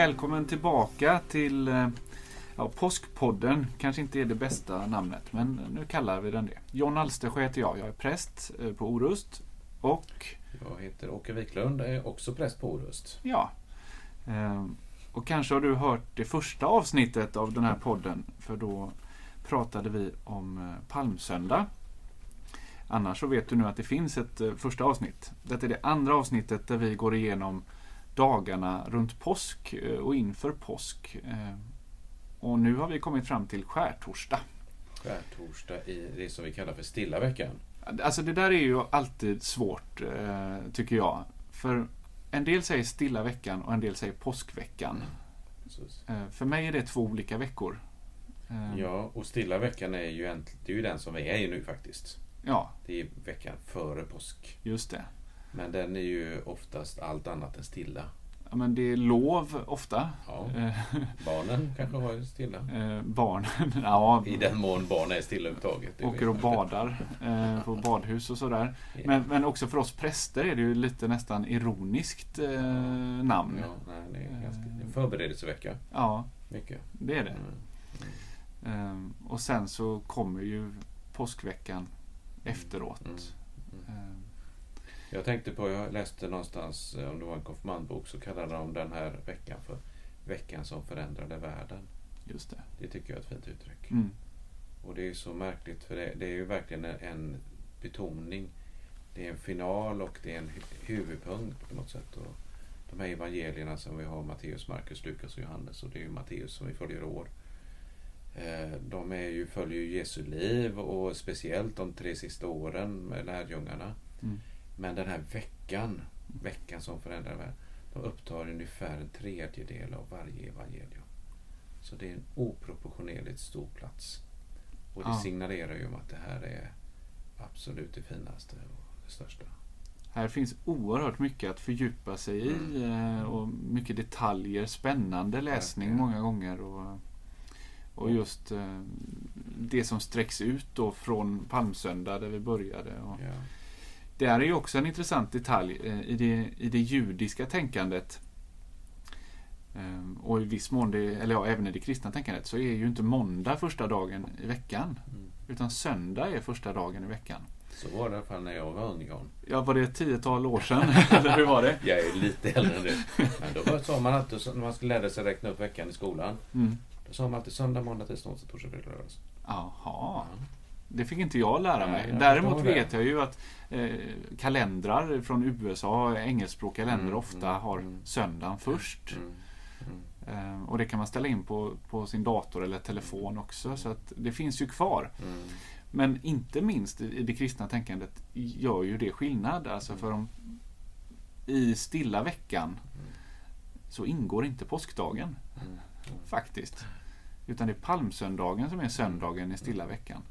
Välkommen tillbaka till eh, ja, Påskpodden. Kanske inte är det bästa namnet, men nu kallar vi den det. John Alstersjö heter jag. Jag är präst eh, på Orust. Och... Jag heter Åke Wiklund, är också präst på Orust. Ja. Eh, och kanske har du hört det första avsnittet av den här podden. För då pratade vi om palmsöndag. Annars så vet du nu att det finns ett första avsnitt. Detta är det andra avsnittet där vi går igenom dagarna runt påsk eh, och inför påsk. Eh, och nu har vi kommit fram till skärtorsdag. Skärtorsdag i det som vi kallar för stilla veckan. Alltså det där är ju alltid svårt, eh, tycker jag. För en del säger stilla veckan och en del säger påskveckan. Mm. För mig är det två olika veckor. Ja, och stilla veckan är ju, en, det är ju den som vi är i nu faktiskt. Ja. Det är veckan före påsk. Just det. Men den är ju oftast allt annat än stilla. Ja, men det är lov ofta. Ja. Barnen kanske har stilla. Eh, barnen, ja. I den mån barn är stilla överhuvudtaget. Åker och badar eh, på badhus och sådär. Ja. Men, men också för oss präster är det ju lite nästan ironiskt eh, namn. Ja, nej, det är ganska, en förberedelsevecka. Ja, Mycket. det är det. Mm. Mm. Eh, och sen så kommer ju påskveckan efteråt. Mm. Jag tänkte på, jag läste någonstans, eh, om det var en konfirmandbok, så kallade de den här veckan för veckan som förändrade världen. Just det. Det tycker jag är ett fint uttryck. Mm. Och det är så märkligt för det, det är ju verkligen en, en, betoning. Det är en final och det är en huvudpunkt på något sätt. Och de här evangelierna som vi har, Matteus, Markus, Lukas och Johannes, och det är ju Matteus som vi följer år. Eh, de är ju, följer ju Jesu liv och speciellt de tre sista åren med lärjungarna. Mm. Men den här veckan, veckan som förändrar världen, de upptar ungefär en tredjedel av varje evangelium. Så det är en oproportionerligt stor plats. Och det ja. signalerar ju om att det här är absolut det finaste och det största. Här finns oerhört mycket att fördjupa sig i mm. Eh, och mycket detaljer, spännande läsning många gånger. Och, och just eh, det som sträcks ut då från palmsöndag där vi började. Och, ja. Det är ju också en intressant detalj eh, i det, i det judiska tänkandet. Ehm, och i viss mån, det, eller ja, även i det kristna tänkandet, så är ju inte måndag första dagen i veckan. Mm. Utan söndag är första dagen i veckan. Så var det i alla fall när jag var ung John. Ja, var det ett tiotal år sedan? eller hur var det? Jag är lite äldre än du. Men då sa man alltid, när man skulle lära sig räkna upp veckan i skolan. Mm. Då sa man alltid söndag, måndag, tisdag, onsdag, torsdag, fredag, lördag. Jaha. Mm. Det fick inte jag lära mig. Nej, Däremot vet jag ju att eh, kalendrar från USA, engelskspråkiga länder, mm, ofta mm, har mm. söndagen först. Mm, mm. eh, och det kan man ställa in på, på sin dator eller telefon också. Så att det finns ju kvar. Mm. Men inte minst i, i det kristna tänkandet gör ju det skillnad. Alltså för om i stilla veckan så ingår inte påskdagen. Faktiskt. Utan det är palmsöndagen som är söndagen i stilla veckan.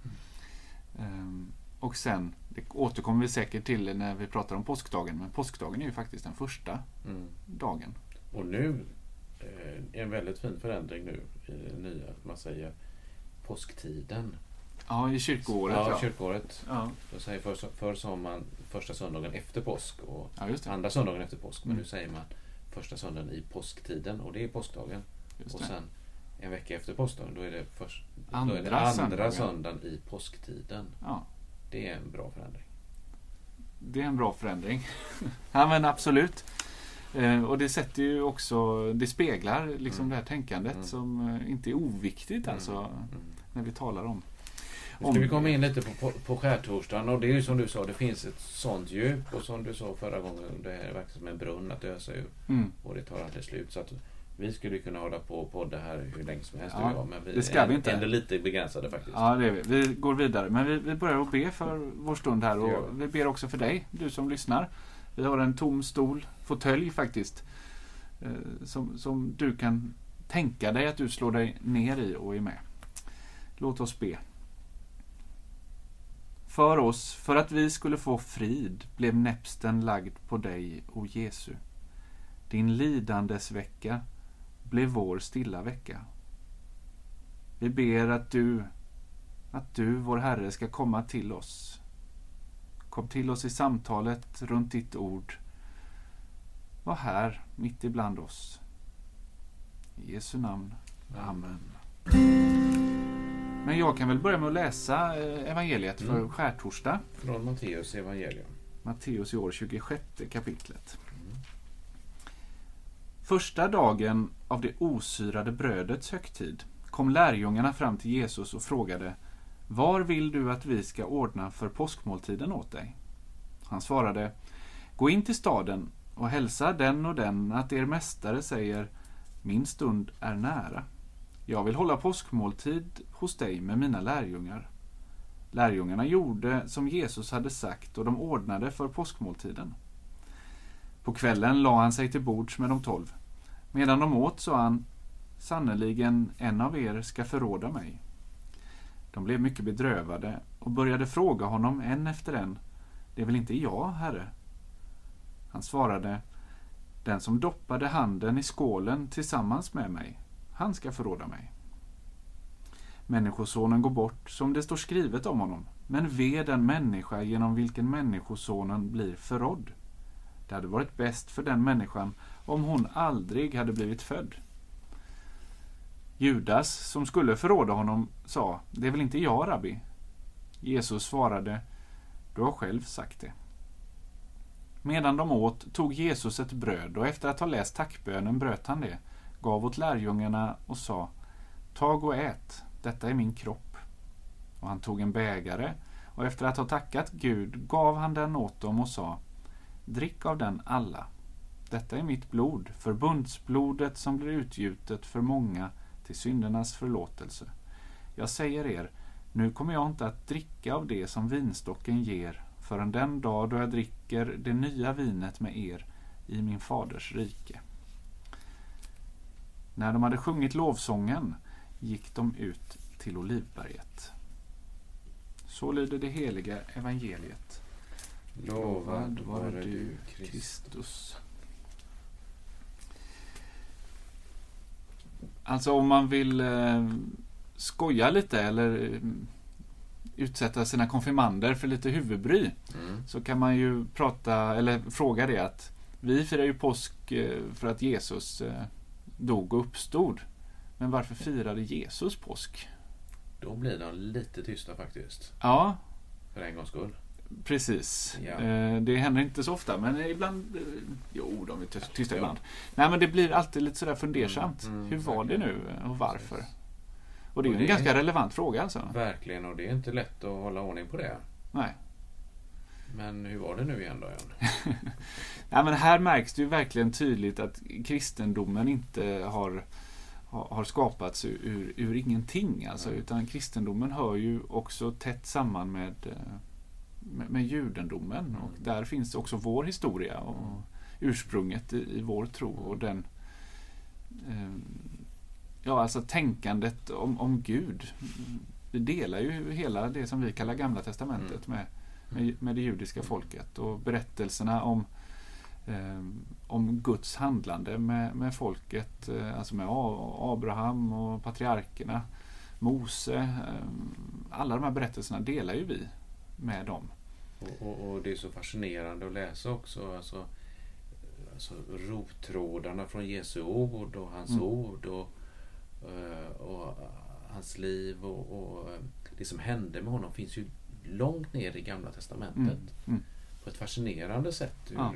Um, och sen, det återkommer vi säkert till när vi pratar om påskdagen, men påskdagen är ju faktiskt den första mm. dagen. Och nu, eh, en väldigt fin förändring nu i det nya, man säger påsktiden. Ja, i kyrkoåret. Ja, ja. kyrkoåret. Ja. Då säger för, förr sa man första söndagen efter påsk och ja, andra söndagen efter påsk. Men mm. nu säger man första söndagen i påsktiden och det är påskdagen. och sen en vecka efter påskdagen, då är det, först, andra, då är det andra söndagen. i påsktiden. Ja. Det är en bra förändring. Det är en bra förändring. ja men absolut. Eh, och det sätter ju också, det speglar liksom mm. det här tänkandet mm. som eh, inte är oviktigt mm. alltså. Mm. När vi talar om nu ska vi komma in lite på, på, på skärtorsdagen och det är ju som du sa, det finns ett sånt djup och som du sa förra gången, det är verkar som en brunn att ösa ur. Mm. Och det tar aldrig slut. Så att vi skulle kunna hålla på och podda här hur länge som helst ja, jag, men vi det ska är vi inte. ändå lite begränsade faktiskt. Ja, det är vi. Vi går vidare. Men vi, vi börjar att be för vår stund här och vi ber också för dig, du som lyssnar. Vi har en tom stol, fåtölj faktiskt, eh, som, som du kan tänka dig att du slår dig ner i och är med. Låt oss be. För oss, för att vi skulle få frid, blev näpsten lagd på dig, o Jesu. Din lidandes vecka blev vår stilla vecka. Vi ber att du, att du, vår Herre, ska komma till oss. Kom till oss i samtalet runt ditt ord. Var här, mitt ibland oss. I Jesu namn. Amen. Men jag kan väl börja med att läsa eh, evangeliet för Mm. skärtorsdag. Från Matteus evangelium. Matteus i år 26 kapitlet. Första dagen av det osyrade brödets högtid kom lärjungarna fram till Jesus och frågade Var vill du att vi ska ordna för påskmåltiden åt dig? Han svarade Gå in till staden och hälsa den och den att er mästare säger Min stund är nära. Jag vill hålla påskmåltid hos dig med mina lärjungar. Lärjungarna gjorde som Jesus hade sagt och de ordnade för påskmåltiden. På kvällen la han sig till bords med de tolv. Medan de åt sa han Sannerligen, en av er ska förråda mig. De blev mycket bedrövade och började fråga honom en efter en. Det är väl inte jag, Herre? Han svarade Den som doppade handen i skålen tillsammans med mig, han ska förråda mig. Människosonen går bort som det står skrivet om honom. Men ve den människa genom vilken Människosonen blir förrådd. Det hade varit bäst för den människan om hon aldrig hade blivit född. Judas, som skulle förråda honom, sa Det är väl inte jag, rabbi? Jesus svarade Du har själv sagt det. Medan de åt tog Jesus ett bröd och efter att ha läst tackbönen bröt han det, gav åt lärjungarna och sa Tag och ät, detta är min kropp. Och han tog en bägare och efter att ha tackat Gud gav han den åt dem och sa Drick av den alla. Detta är mitt blod, förbundsblodet som blir utgjutet för många till syndernas förlåtelse. Jag säger er, nu kommer jag inte att dricka av det som vinstocken ger förrän den dag då jag dricker det nya vinet med er i min faders rike. När de hade sjungit lovsången gick de ut till Olivberget. Så lyder det heliga evangeliet. Lovad vare du, Kristus. Alltså om man vill eh, skoja lite eller eh, utsätta sina konfirmander för lite huvudbry Mm. så kan man ju prata eller fråga det att vi firar ju påsk eh, för att Jesus eh, dog och uppstod. Men varför firade Jesus påsk? Då blir de lite tysta faktiskt. Ja, För en gångs skull. Precis. Ja. Eh, Det händer inte så ofta, men ibland... eh, Jo, de är tyst- tysta ibland. Nej, men det blir alltid lite sådär fundersamt. Mm, mm, Hur var det verkligen. nu och varför? Precis. Och det är Och en det- ganska relevant fråga alltså. Verkligen, och det är inte lätt att hålla ordning på det. Nej. Men hur var det nu igen då? Nej, men här märks det ju verkligen tydligt att kristendomen inte har, har skapats ur, ur, ur ingenting. Alltså, utan kristendomen hör ju också tätt samman med, eh, med, med judendomen. Mm. Och där finns också vår historia och Mm. ursprunget i, i vår tro. Och den eh, Ja, alltså tänkandet om, om Gud. Vi delar ju hela det som vi kallar Gamla Testamentet med, med, med det judiska folket. Och berättelserna om eh, om Guds handlande med, med folket, eh, alltså med Abraham och patriarkerna, Mose. Eh, alla de här berättelserna delar ju vi med dem. Och, och, och det är så fascinerande att läsa också. Alltså, alltså rottrådarna från Jesu ord och hans Mm. ord och, eh, och hans liv och, och eh, det som hände med honom finns ju långt ner i Gamla Testamentet. Mm. Mm. På ett fascinerande sätt. Hur, Ja.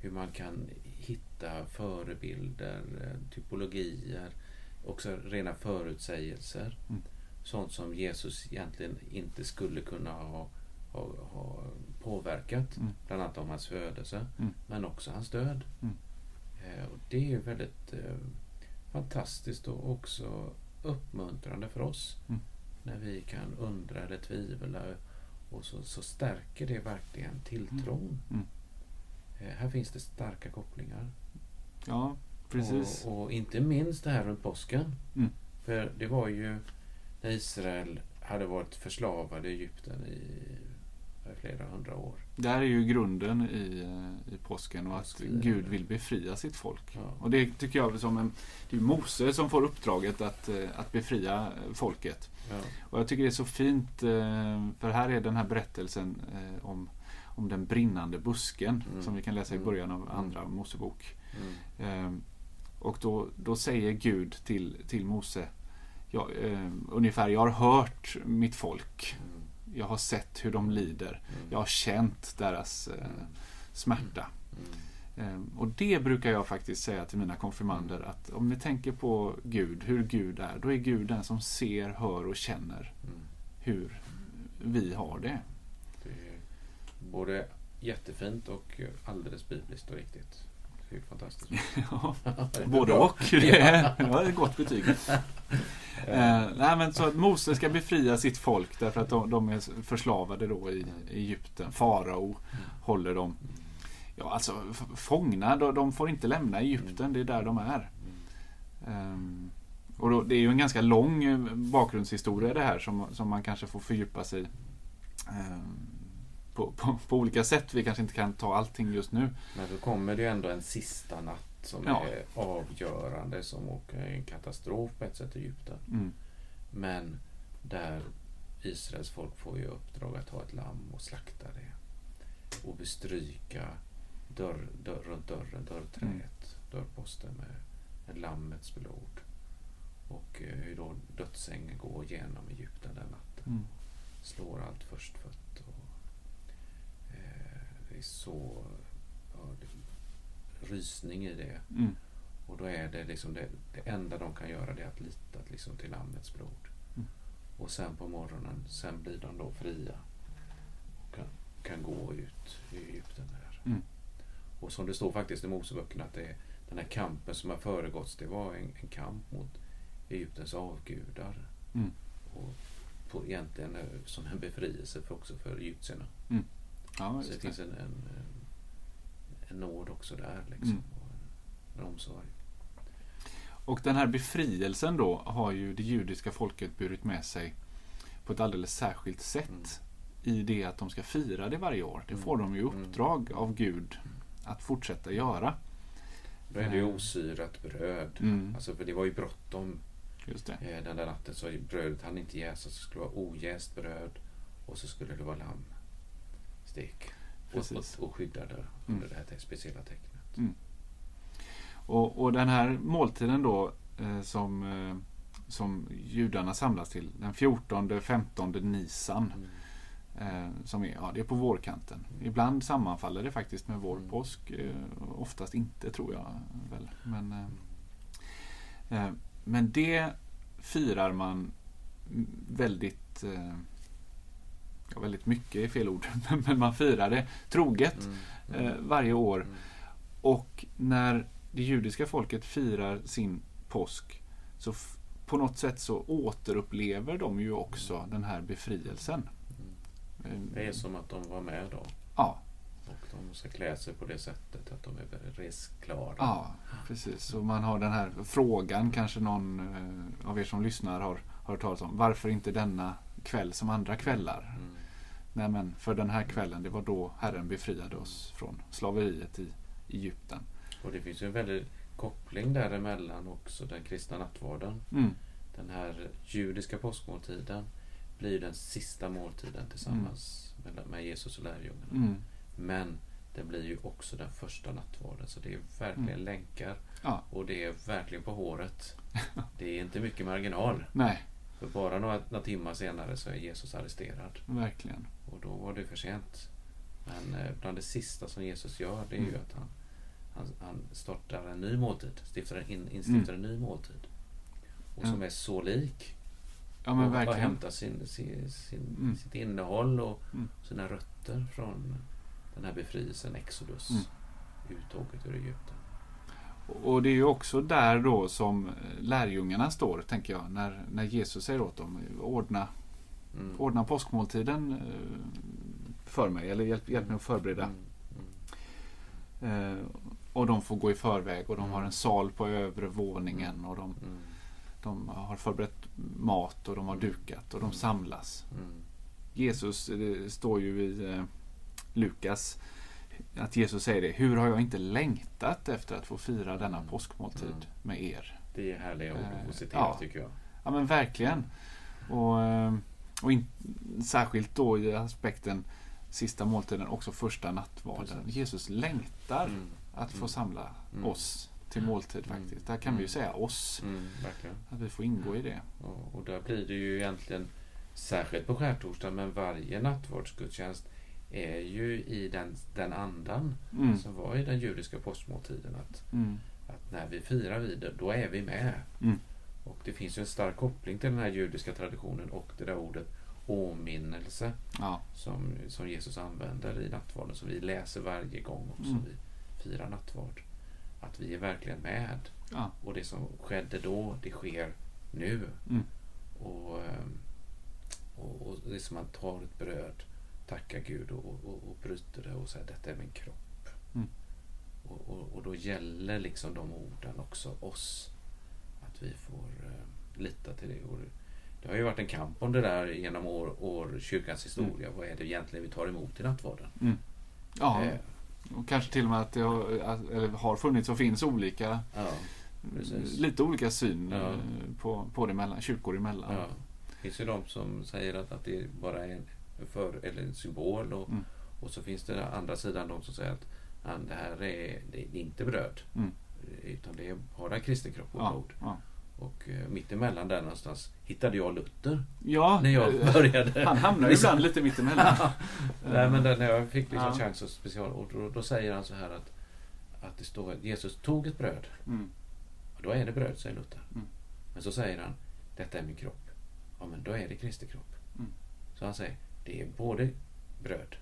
hur man kan hitta förebilder, eh, typologier, också rena förutsägelser. Mm. Sånt som Jesus egentligen inte skulle kunna ha, ha, ha påverkat. Mm. Bland annat om hans födelse, Mm. men också hans död. Mm. Eh, och det är väldigt eh, fantastiskt och också uppmuntrande för oss. Mm. När vi kan undra eller tvivla. Och så, så stärker det verkligen tilltron. Mm. Eh, här finns det starka kopplingar. Ja, precis. Och, och inte minst det här runt påsken. Mm. För det var ju när Israel hade varit förslavade i Egypten i flera hundra år. Där är ju grunden i, eh, i påsken och att Påskfirandet. Gud vill befria sitt folk. Ja. Och det tycker jag är som en... Det är Mose som får uppdraget att, eh, att befria folket. Ja. Och jag tycker det är så fint, eh, för här är den här berättelsen eh, om, om den brinnande busken Mm. som vi kan läsa i Mm. början av Mm. andra Mosebok. Mm. Eh, Och då, då säger Gud till, till Mose jag, eh, ungefär, jag har hört mitt folk. Jag har sett hur de lider. Mm. Jag har känt deras eh, smärta. Mm. Eh, och det brukar jag faktiskt säga till mina konfirmander att om ni tänker på Gud, hur Gud är, då är Gud den som ser, hör och känner Mm. hur vi har det. Det är både jättefint och alldeles bibliskt och riktigt. Det är fantastiskt. Ja, Både och. Det är, ja, det är ett gott betyg. Eh, nej, men så att Mose ska befria sitt folk därför att de, de är förslavade då i, i Egypten. Farao håller dem ja, alltså, fångna. De, de får inte lämna Egypten, det är där de är. Ehm, och då, det är ju en ganska lång eh, bakgrundshistoria det här som, som man kanske får fördjupa sig ehm, på, på, på olika sätt. Vi kanske inte kan ta allting just nu. Men så kommer det ju ändå en sista natt som Ja. är avgörande som åker en katastrof på ett sätt i Egypten. Mm. Men där Israels folk får ju uppdrag att ha ett lamm och slakta det. Och bestryka dörr, dörr, runt dörren, dörrträet, dörrposten med, med lammets blod. Och eh, hur då dödsängeln går genom Egypten den natten. Mm. Slår allt förstfött. Är så... Ja, det, rysning i det. Mm. Och då är det liksom det, det enda de kan göra det är att lita liksom till Lammets blod. Mm. Och sen på morgonen, sen blir de då fria. Och kan, kan gå ut i Egypten där. Mm. Och som det står faktiskt i Moseböckerna att det den här kampen som har föregåtts, det var en, en kamp mot Egyptens avgudar. Mm. Och på, egentligen eh, som en befrielse för också för egyptierna. Ja, Så det det. finns en, en, en, nåd också där liksom. Mm. Och en, en omsorg. Och den här befrielsen då har ju det judiska folket burit med sig på ett alldeles särskilt sätt i det att de ska fira det varje år. Det Mm. får de ju Mm. uppdrag av Gud att fortsätta göra. Då är det ju Mm. osyrat bröd. Mm. Alltså för det var ju bråttom Just det. eh, den där natten så brödet hann inte jäsas. Det skulle vara ojäst bröd och så skulle det vara lammstek. Och, och, och skyddade under det här speciella tecknet. Och, och den här måltiden då eh, som, eh, som judarna samlas till den 14-15 Nisan. Mm. Eh, som är, ja, det är på vårkanten. Ibland sammanfaller det faktiskt med vår Mm. påsk. Eh, oftast inte tror jag. väl. Men, eh, eh, men det firar man väldigt eh, ja, väldigt mycket är fel ord. men man firar det troget Mm. eh, varje år. Mm. Och när det judiska folket firar sin påsk så på något sätt så återupplever de ju också den här befrielsen. Eh, Mm. Det är som att de var med då. Ja, Och de ska klä sig på det sättet att de är resklara. ja, precis. Så man har den här frågan, kanske någon eh, av er som lyssnar har, har hört talas om. Varför inte denna kväll som andra kvällar? Mm. Nej men för den här kvällen, det var då Herren befriade oss från slaveriet i Egypten. Och det finns ju en väldig koppling däremellan också. Den kristna nattvarden. Mm. Den här judiska påskmåltiden blir den sista måltiden tillsammans med, med Jesus och lärjungarna. Mm. Men den blir ju också den första nattvarden. Så det är verkligen Mm. länkar. Ja. Och det är verkligen på håret. Det är inte mycket marginal. Nej, För bara några, några timmar senare så är Jesus arresterad. verkligen. Och då var det för sent. Men eh, bland det sista som Jesus gör det är ju Mm. att han, han, han startar en ny måltid. Stiftar en, in, instiftar en ny måltid. Och Mm. Som är så lik. Ja men och, verkligen. hämtar sin, sin, sin, Mm. sitt innehåll och Mm. sina rötter från den här befrielsen, Exodus. Mm. Uttåget ur Egypten. Och det är ju också där då som lärjungarna står, tänker jag, när, när Jesus säger åt dem, ordna, Mm. ordna påskmåltiden eh, för mig, eller hjälp, hjälp mig att förbereda. Mm. Mm. Eh, och de får gå i förväg och de Mm. har en sal på övre våningen och de, Mm. de har förberett mat och de har dukat och de samlas. Mm. Jesus, det står ju i eh, Lukas att Jesus säger det. Hur har jag inte längtat efter att få fira denna Mm. påskmåltid Mm. med er? Det är härliga ord Eh, att citera ja. tycker jag. Ja men verkligen. Och, eh, och in, särskilt då i aspekten sista måltiden, också första nattvarden. Precis. Jesus längtar Mm. att få Mm. samla Mm. oss till måltid faktiskt. Där kan vi ju säga oss. Mm, verkligen. Att vi får ingå i det. Och, och där blir det ju egentligen, särskilt på skärtorsdag, men varje nattvardsgudstjänst är ju i den, den andan Mm. som var i den judiska påskmåltiden. Att, Mm. att när vi firar vid då är vi med. Mm. Och det finns ju en stark koppling till den här judiska traditionen och det där ordet åminnelse Ja. som, som Jesus använder i nattvarden, som vi läser varje gång också Mm. vi firar nattvard. Att vi är verkligen med. Ja. Och det som skedde då, det sker nu. Mm. Och, ehm, och, och det är som man tar ett bröd, tackar Gud och, och, och bryter det och säger detta är min kropp. Mm. Och, och, och då gäller liksom de orden också oss. Att vi får eh, lita till det. Och det har ju varit en kamp om det där genom år, år kyrkans historia. Vad är det egentligen vi tar emot i nattvarden? Mm. Ja. Eh, Och kanske till och med att det har, har funnits och finns olika ja, Precis. lite olika syn Ja. eh, på, på det mellan, kyrkor emellan. ja. Det finns ju de som säger att, att det bara är en, för, eller symbol. Och, Mm. och så finns det den andra sidan de som säger att ja, det här är, det är inte bröd. Mm. Utan det är bara Kristi kropp och Ja, blod. ja. Och eh, mittemellan där någonstans hittade jag Luther. ja När jag började. han hamnar ju ibland lite mittemellan. Nej, men där, när jag fick liksom Ja. chans att special... Och då, då säger han så här att, att det står att Jesus tog ett bröd. Mm. Och då är det bröd, säger Luther. Mm. Men så säger han, detta är min kropp. Ja, men då är det Kristi kropp. Mm. Så han säger, det är både bröd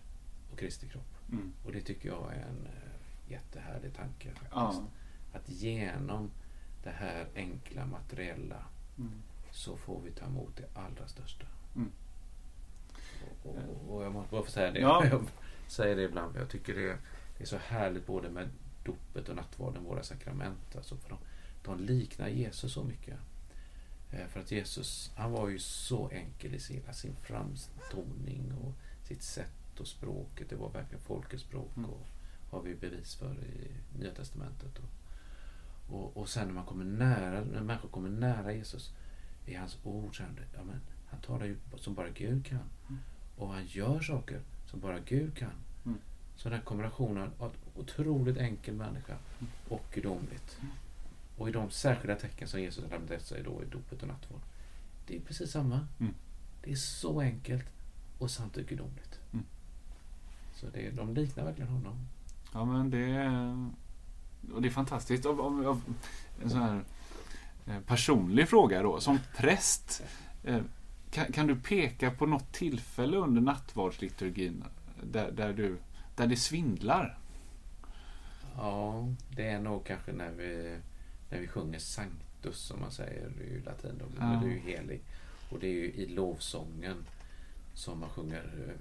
och Kristi kropp. Mm. Och det tycker jag är en eh, jättehärlig tanke faktiskt. Ja. Att genom det här enkla materiella Mm. så får vi ta emot det allra största. Mm. Och, och, och jag måste bara få säga det. Ja. Jag säger det ibland. Jag tycker det är, det är så härligt både med dopet och nattvarden, våra sakrament. Alltså för de, de liknar Jesus så mycket. Eh, För att Jesus, han var ju så enkel i sin, sin framtoning och sitt sätt och språket. Det var verkligen folkets språk. Mm. Och har vi bevis för i Nya Testamentet. Och, och, och sen när man kommer nära, när människor kommer nära Jesus i hans ord, så det, ja, men, han talar ju som bara Gud kan. Mm. Och han gör saker som bara Gud kan. Mm. Så den här kombinationen av otroligt enkel människa Mm. och gudomligt. Och i de särskilda tecken som Jesus lämnade efter sig då i dopet och nattvard. Det är precis samma. Mm. Det är så enkelt och samtidigt gudomligt. Mm. Så det, de liknar verkligen honom. Ja men det är, och det är fantastiskt. Av, av, av en sån här eh, personlig fråga då. Som präst. eh, Kan, kan du peka på något tillfälle under nattvardsliturgin där, där, du, där det svindlar? Ja, det är nog kanske när vi, när vi sjunger Sanctus som man säger i latin. Då blir Ja. det ju helig. Och det är ju i lovsången som man sjunger eh,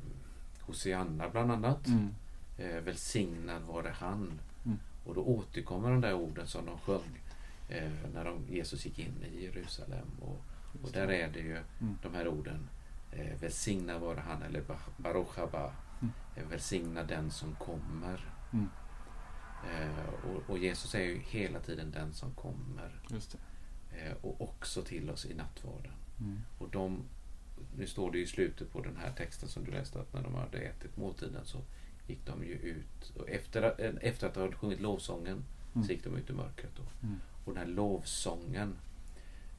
Hosianna bland annat. Mm. Eh, välsignad vare han. Mm. Och då återkommer de där orden som de sjöng eh, när de, Jesus gick in i Jerusalem. Och, och där är det ju Mm. de här orden. Eh, välsignad vare han, eller Ba- Baruch haba. Mm. Eh, välsigna den som kommer. Mm. Eh, och, och Jesus är ju hela tiden den som kommer. Eh, och också till oss i nattvarden. Mm. Och de, nu står det i slutet på den här texten som du läste att när de hade ätit måltiden så gick de ju ut. Och efter, att- eh, efter att de hade sjungit lovsången Mm. så gick de ut i mörkret. Då. Mm. Och den här lovsången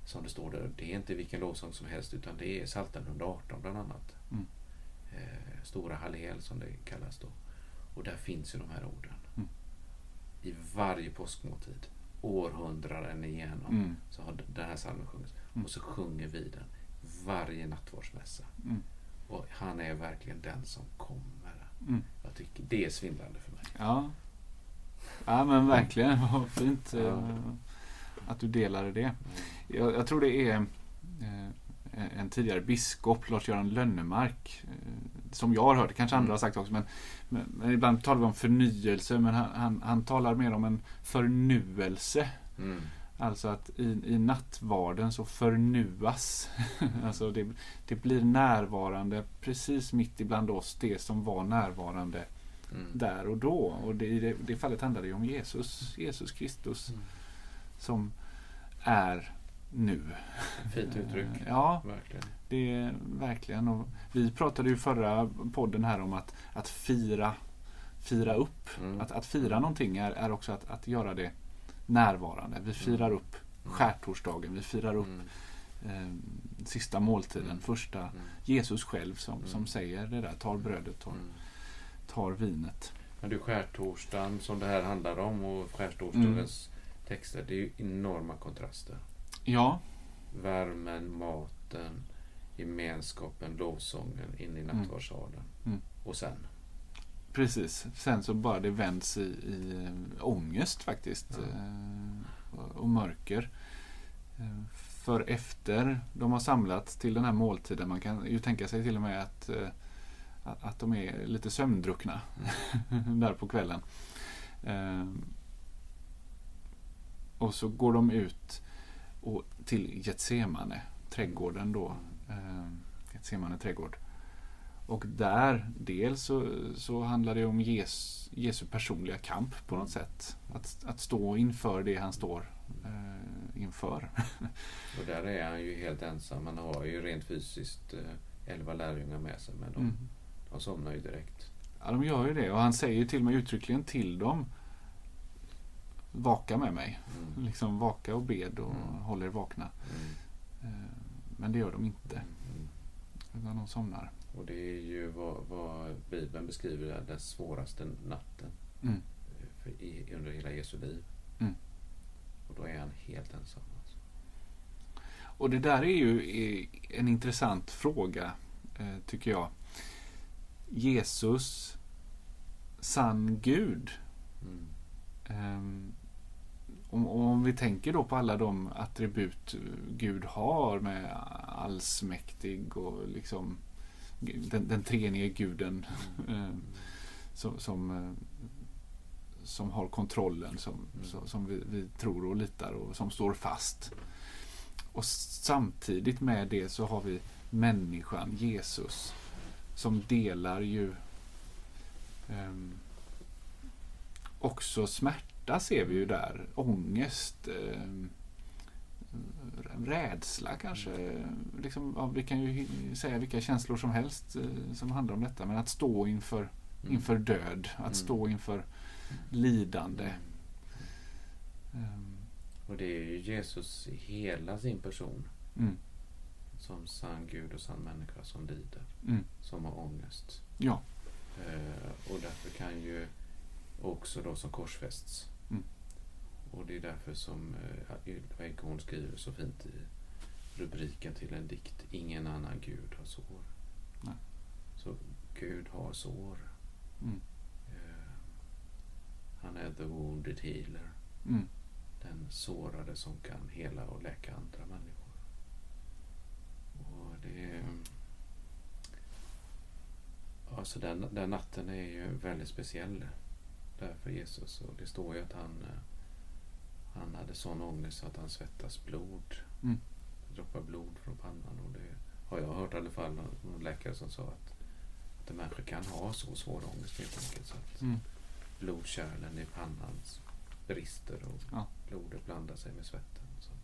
som det står där, det är inte vilken lovsång som helst utan det är Psaltaren 118 bland annat. Mm. Eh, Stora Hallel som det kallas då. Och där finns ju de här orden. Mm. I varje påskmåltid, århundraden igenom, Mm. så har den här psalmen sjungits. Mm. Och så sjunger vi den varje nattvardsmässa. Mm. Och han är verkligen den som kommer. Mm. Jag tycker det är svindlande för mig. Ja. ja men verkligen. Vad fint eh, Ja. att du delade det. Jag, jag tror det är eh, en tidigare biskop, Lars-Göran Lönnemark, eh, som jag har hört, det kanske andra Mm. har sagt också, men, men, ibland talar vi om förnyelse, men han, han, han talar mer om en förnuelse. Mm. Alltså att i, i nattvarden så förnuas. alltså det, det blir närvarande precis mitt ibland oss, det som var närvarande Mm. där och då. Och det, i det, det fallet handlar det om Jesus, Jesus Kristus Mm. som är nu. Fint uttryck. Ja, Verkligen. det är verkligen. Och vi pratade ju förra podden här om att, att fira, fira upp. Mm. Att, att fira någonting är, är också att, att göra det närvarande. Vi firar upp skärtorsdagen, vi firar upp Mm. eh, sista måltiden, Mm. första Mm. Jesus själv som, Mm. som säger det där, tar brödet, tar, Mm. tar vinet. Men du, skärtorsdagen som det här handlar om och skärtorsdagens texter, det är ju enorma kontraster. Ja, Värmen, maten, gemenskapen, lovsången in i nattvardssalen. Mm. Och sen? precis. Sen så bara det vänds i, i eh, ångest faktiskt. Ja. Eh, och- mörker. Eh, för efter de har samlats till den här måltiden, man kan ju tänka sig till och med att, att de är lite sömndruckna där på kvällen. Och så går de ut och till Getsemane, trädgården då. Eh, Getsemane trädgård. Och där, dels så, så handlar det om Jes, Jesu personliga kamp på något sätt. Att, att stå inför det han står eh, inför. Och där är han ju helt ensam. Han har ju rent fysiskt eh, elva lärjungar med sig, men de, Mm. de somnar ju direkt. Ja, de gör ju det. Och han säger till och med uttryckligen till dem Vaka med mig. Mm. Liksom vaka och bed och Mm. håll er vakna. Mm. Eh, men det gör de inte. Mm. Utan de somnar. Och det är ju vad, vad Bibeln beskriver den svåraste natten Mm. i, under hela Jesu liv. Mm. Och då är han helt ensam. Alltså. Och det där är ju eh, en intressant fråga, eh, tycker jag. Jesus, sann Gud. Mm. Om, om vi tänker då på alla de attribut Gud har med allsmäktig och liksom den, den treenige guden eh, som, som, eh, som har kontrollen, som, Mm. som, vi, vi tror och litar och som står fast. Och samtidigt med det så har vi människan, Jesus, som delar ju ehm, också smärta ser vi ju där. Ångest, ehm, rädsla kanske. Liksom, ja, vi kan ju säga vilka känslor som helst eh, som handlar om detta. Men att stå inför, Mm. inför död, att Mm. stå inför lidande. Ehm, Och det är ju Jesus i hela sin person mm, som sann Gud och sann människa som lider, mm, som har ångest. ja, Eh, och därför kan ju också då som korsfästs. Och det är därför som eh, Ylva Eggehorn skriver så fint i rubriken till en dikt. Ingen annan Gud har sår. Nej. Så Gud har sår. mm, Eh, han är the wounded healer. mm, Den sårade som kan hela och läka andra människor. Och det är... Alltså den, den natten är ju väldigt speciell där för Jesus. Och det står ju att han, eh, han hade sån ångest att han svettas blod. Mm. Droppar blod från pannan. Och det har jag hört i alla fall någon, läkare som sa att, att en människa kan ha så svår ångest helt enkelt. Så att mm. blodkärlen i pannan brister och Ja. blodet blandar sig med svetten som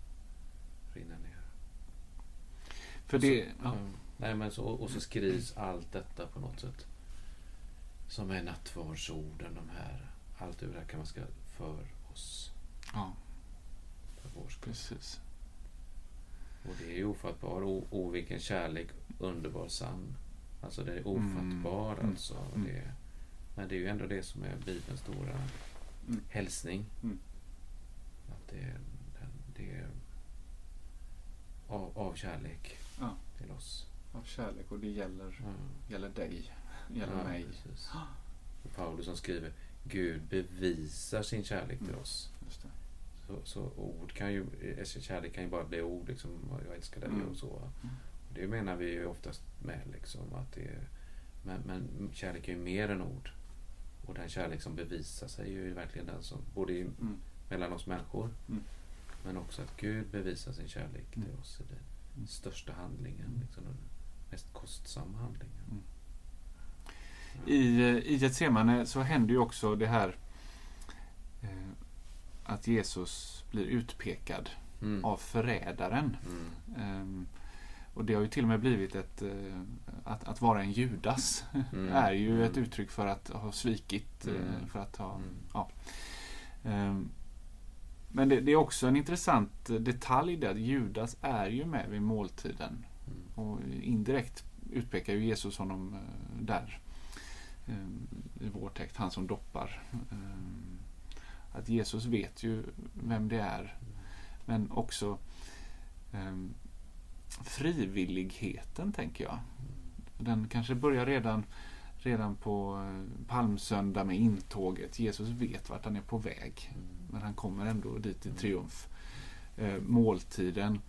rinner ner. För Och det, så, ja, nej, men så, och så skrivs allt detta på något sätt som är nattvardsorden. De här, allt det här kan man ska för oss. ja, vår skull. precis. Och det är ju ofattbar. O, o vilken kärlek, underbar, sann. Alltså det är ofattbar Mm. alltså. Mm. Det, men det är ju ändå det som är Bibelns stora Mm. hälsning. Mm. Att det, det är av, av kärlek Ja. till oss. Av kärlek och det gäller, gäller dig, gäller Ja, mig. Paulus som skriver Gud bevisar sin kärlek till Mm. oss. Så, så ord kan ju, kärlek kan ju bara bli ord liksom, jag älskar dig Mm. och så. Mm. Det menar vi ju oftast med liksom att det är, men, men kärlek är ju mer än ord. Och den kärlek som bevisar sig är ju verkligen den som, både i, Mm. mellan oss människor, Mm. men också att Gud bevisar sin kärlek till Mm. oss i den Mm. största handlingen, liksom den mest kostsamma handlingen. I, eh, I Getsemane så händer ju också det här att Jesus blir utpekad Mm. av förrädaren. Ehm, och det har ju till och med blivit ett... Eh, att, att vara en Judas Mm. är ju Mm. ett uttryck för att ha svikit. eh, Mm. För att ha... Mm. Ja. Ehm, Men det, det, är också en intressant detalj där Judas är ju med vid måltiden. Mm. Och indirekt utpekar ju Jesus honom eh, där. Eh, I vår text, han som doppar. Eh, att Jesus vet ju vem det är. Men också frivilligheten, tänker jag. Den kanske börjar redan, redan på palmsöndag med intåget. Jesus vet vart han är på väg. Men han kommer ändå dit i triumf. Måltiden.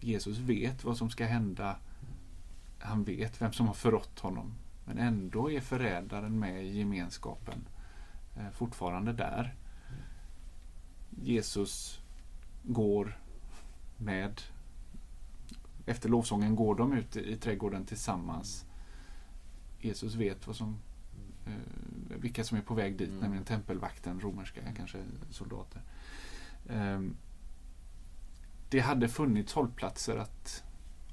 Jesus vet vad som ska hända han vet vem som har förrått honom. Men ändå är förrädaren med i gemenskapen eh, fortfarande där. Jesus går med efter lovsången går de ut i trädgården tillsammans. Jesus vet vad som, eh, vilka som är på väg dit, mm. nämligen tempelvakten, romerska kanske soldater. Eh, det hade funnits hållplatser att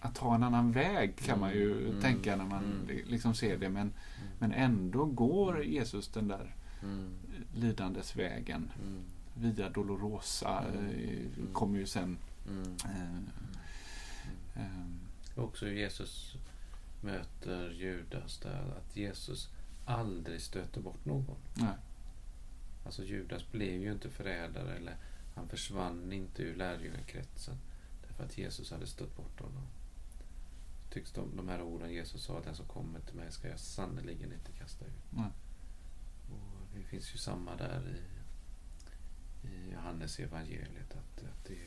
att ta en annan väg kan man ju mm. mm. tänka när man mm. liksom ser det. Men, mm. men ändå går Jesus den där mm. lidandesvägen. Mm. Via Dolorosa mm. kommer ju sen. Eh, eh, Också Jesus möter Judas där. Att Jesus aldrig stöter bort någon. Nej. Alltså Judas blev ju inte förrädare eller han försvann inte ur lärjungakretsen. Därför att Jesus hade stött bort honom tycks de, de här orden Jesus sa, den som kommer till mig ska jag sannerligen inte kasta ut. Mm. Det finns ju samma där i, i Johannes evangeliet att, att, det,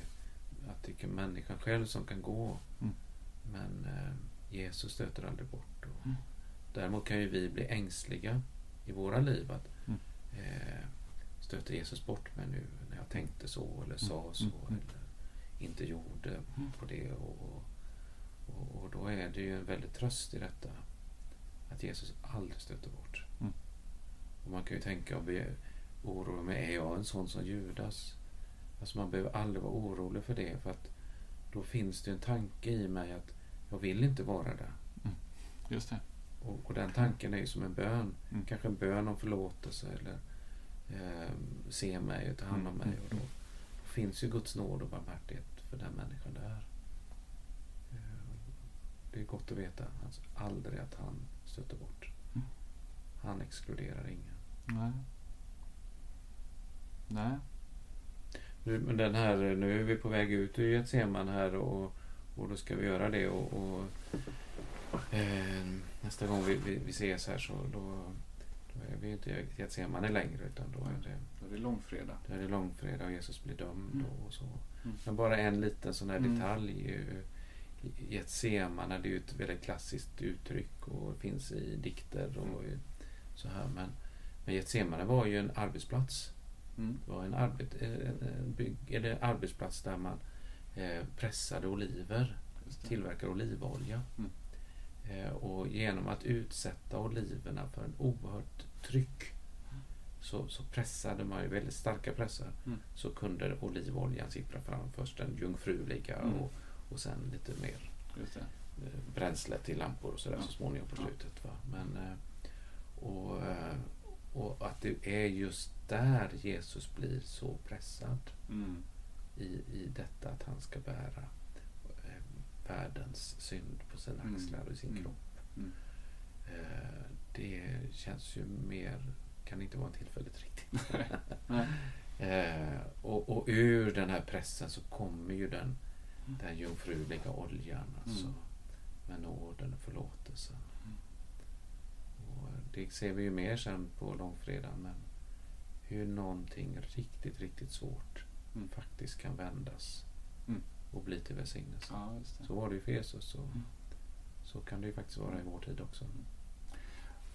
att det är människan själv som kan gå. Mm. Men eh, Jesus stöter aldrig bort. Och mm. Däremot kan ju vi bli ängsliga i våra liv. att mm. eh, Stöter Jesus bort mig nu när jag tänkte så eller mm. sa så mm. eller inte gjorde på det. och, och och, och, då är det ju en väldig tröst i detta. Att Jesus aldrig stöter bort. Mm. Och man kan ju tänka och be, oroa mig, är jag en sån som Judas? Alltså man behöver aldrig vara orolig för det. För att då finns det en tanke i mig att jag vill inte vara där. Mm. Just det. Och, och, den tanken är ju som en bön. Mm. Kanske en bön om förlåtelse eller eh, se mig och ta hand om mig. Mm. Och då, då finns ju Guds nåd och barmhärtighet för den människan där. Det är gott att veta. Alltså aldrig att han stöter bort. Mm. Han exkluderar ingen. Nej. Nej. Nu, men den här, nu är vi på väg ut ur Getseman här och, och då ska vi göra det. Och, och eh, nästa gång vi, vi, vi ses här så då, då är vi inte i Getsemane längre utan då är det, då är det långfredag. Då är det långfredag och Jesus blir dömd mm. och så. Mm. Men bara en liten sån här mm. detalj. Getsemane, det är ju ett väldigt klassiskt uttryck och finns i dikter och mm. så här. Men, men Getsemane var ju en arbetsplats. Mm. Det var en, arbet, en, bygg, eller arbetsplats där man eh, pressade oliver, tillverkade olivolja. Mm. Eh, och genom att utsätta oliverna för en oerhört tryck så, så pressade man ju väldigt starka pressar mm. så kunde olivoljan sippra fram. Först den jungfruliga mm. och och sen lite mer eh, bränsle till lampor och sådär ja. så småningom på slutet. Va? Men, eh, och, eh, och att det är just där Jesus blir så pressad mm. i, i detta att han ska bära världens synd på sina mm. axlar och i sin mm. kropp. Mm. Det känns ju mer, kan inte vara tillfälligt riktigt. eh, och, och ur den här pressen så kommer ju den den jungfruliga oljan alltså. Mm. Med nåden och förlåtelsen. Mm. Det ser vi ju mer sen på långfredagen. Men hur någonting riktigt, riktigt svårt mm. faktiskt kan vändas mm. och bli till välsignelse. Ja, så var det ju för Jesus. Och mm. Så kan det ju faktiskt vara i vår tid också. Mm.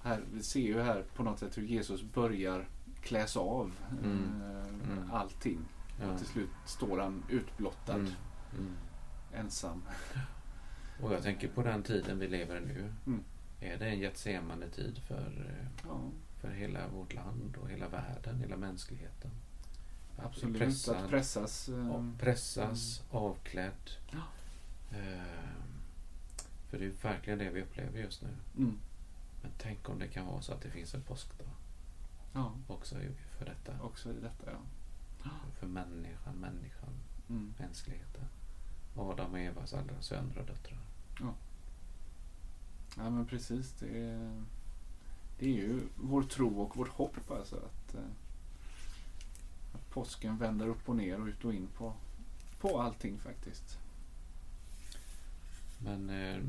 Här, vi ser ju här på något sätt hur Jesus börjar kläs av äh, allting. Ja. Och till slut står han utblottad. Mm. Ensam. Och jag tänker på den tiden vi lever i nu. Är det en getsemande tid för, eh, ja. för hela vårt land och hela världen, hela mänskligheten? Absolut, pressad, att pressas. Eh, pressas, mm. avklädd. Ja. Eh, för det är verkligen det vi upplever just nu. Mm. Men tänk om det kan vara så att det finns en påskdag. Ja. Också för detta. Också i detta, ja. För människan, människan, Mm. mänskligheten. Adam och Evas alla söner och döttrar. Ja men precis. Det är, det är ju vår tro och vårt hopp alltså att, eh, att påsken vänder upp och ner och ut och in på, på allting faktiskt. Men eh,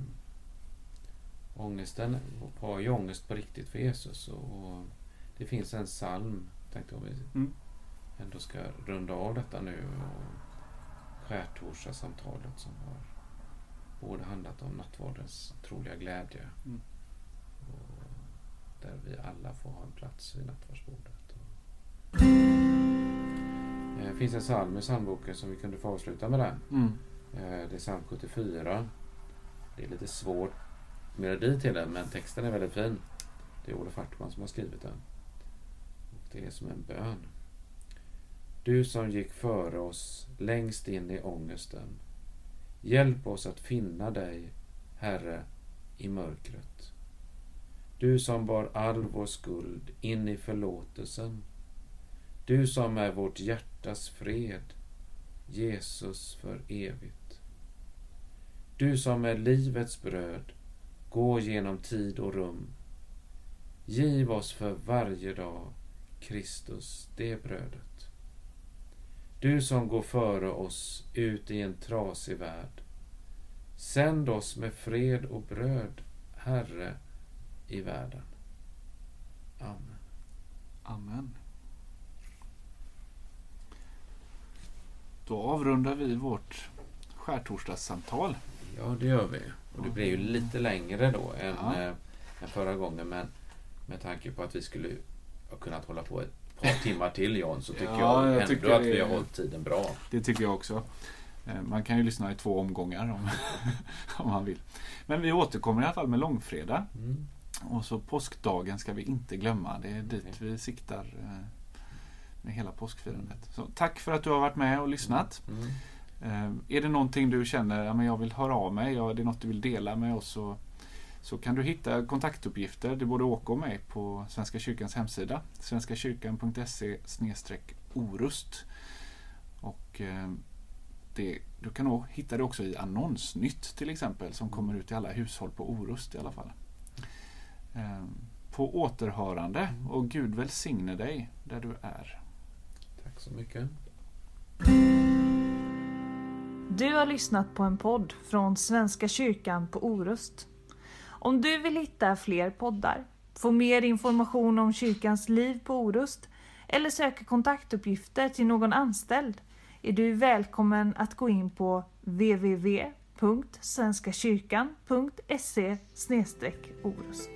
ångesten var ju ångest på riktigt för Jesus. Och det finns en psalm, tänkte jag, om vi Mm. ändå ska runda av detta nu. Och skärtorsdagssamtalet som har både handlat om nattvardens troliga glädje Mm. och där vi alla får ha en plats vid nattvardsbordet. Eh, Det finns en psalm i psalmboken som vi kunde få avsluta med den. Mm. Eh, Det är psalm 74. Det är lite svårt melodi till den, men texten är väldigt fin. Det är Olof Hartman som har skrivit den. Och Det är som en bön. Du som gick före oss längst in i ångesten. Hjälp oss att finna dig, Herre, i mörkret. Du som bar all vår skuld in i förlåtelsen. Du som är vårt hjärtas fred. Jesus för evigt. Du som är livets bröd, gå genom tid och rum. Giv oss för varje dag Kristus det brödet. Du som går före oss ut i en trasig värld. Sänd oss med fred och bröd, Herre, i världen. Amen. Amen. Då avrundar vi vårt skärtorsdagssamtal. Ja, det gör vi. Och det blir ju lite längre då än, Ja. eh, än förra gången. Men med tanke på att vi skulle ha kunnat hålla på ett par timmar till Jan, så tycker Ja, jag, jag ändå tycker att vi har hållit tiden bra. Det tycker jag också. Eh, Man kan ju lyssna i två omgångar om, om man vill. Men vi återkommer i alla fall med långfredag. Mm. Och så påskdagen ska vi inte glömma. Det är dit vi siktar eh, med hela påskfirandet. Så tack för att du har varit med och lyssnat. Mm. Eh, Är det någonting du känner, ja, men jag vill höra av mig, ja, det är något du vill dela med oss så, så kan du hitta kontaktuppgifter, det både Åke och mig, på Svenska kyrkans hemsida. svenskakyrkan.se orust. Och eh, det, du kan nog hitta det också i Annonsnytt till exempel som kommer ut i alla hushåll på Orust i alla fall. Eh, På återhörande och Gud välsigne dig där du är. Tack så mycket. Du har lyssnat på en podd från Svenska kyrkan på Orust. Om du vill hitta fler poddar, få mer information om kyrkans liv på Orust eller söka kontaktuppgifter till någon anställd är du välkommen att gå in på www.svenskakyrkan.se orust.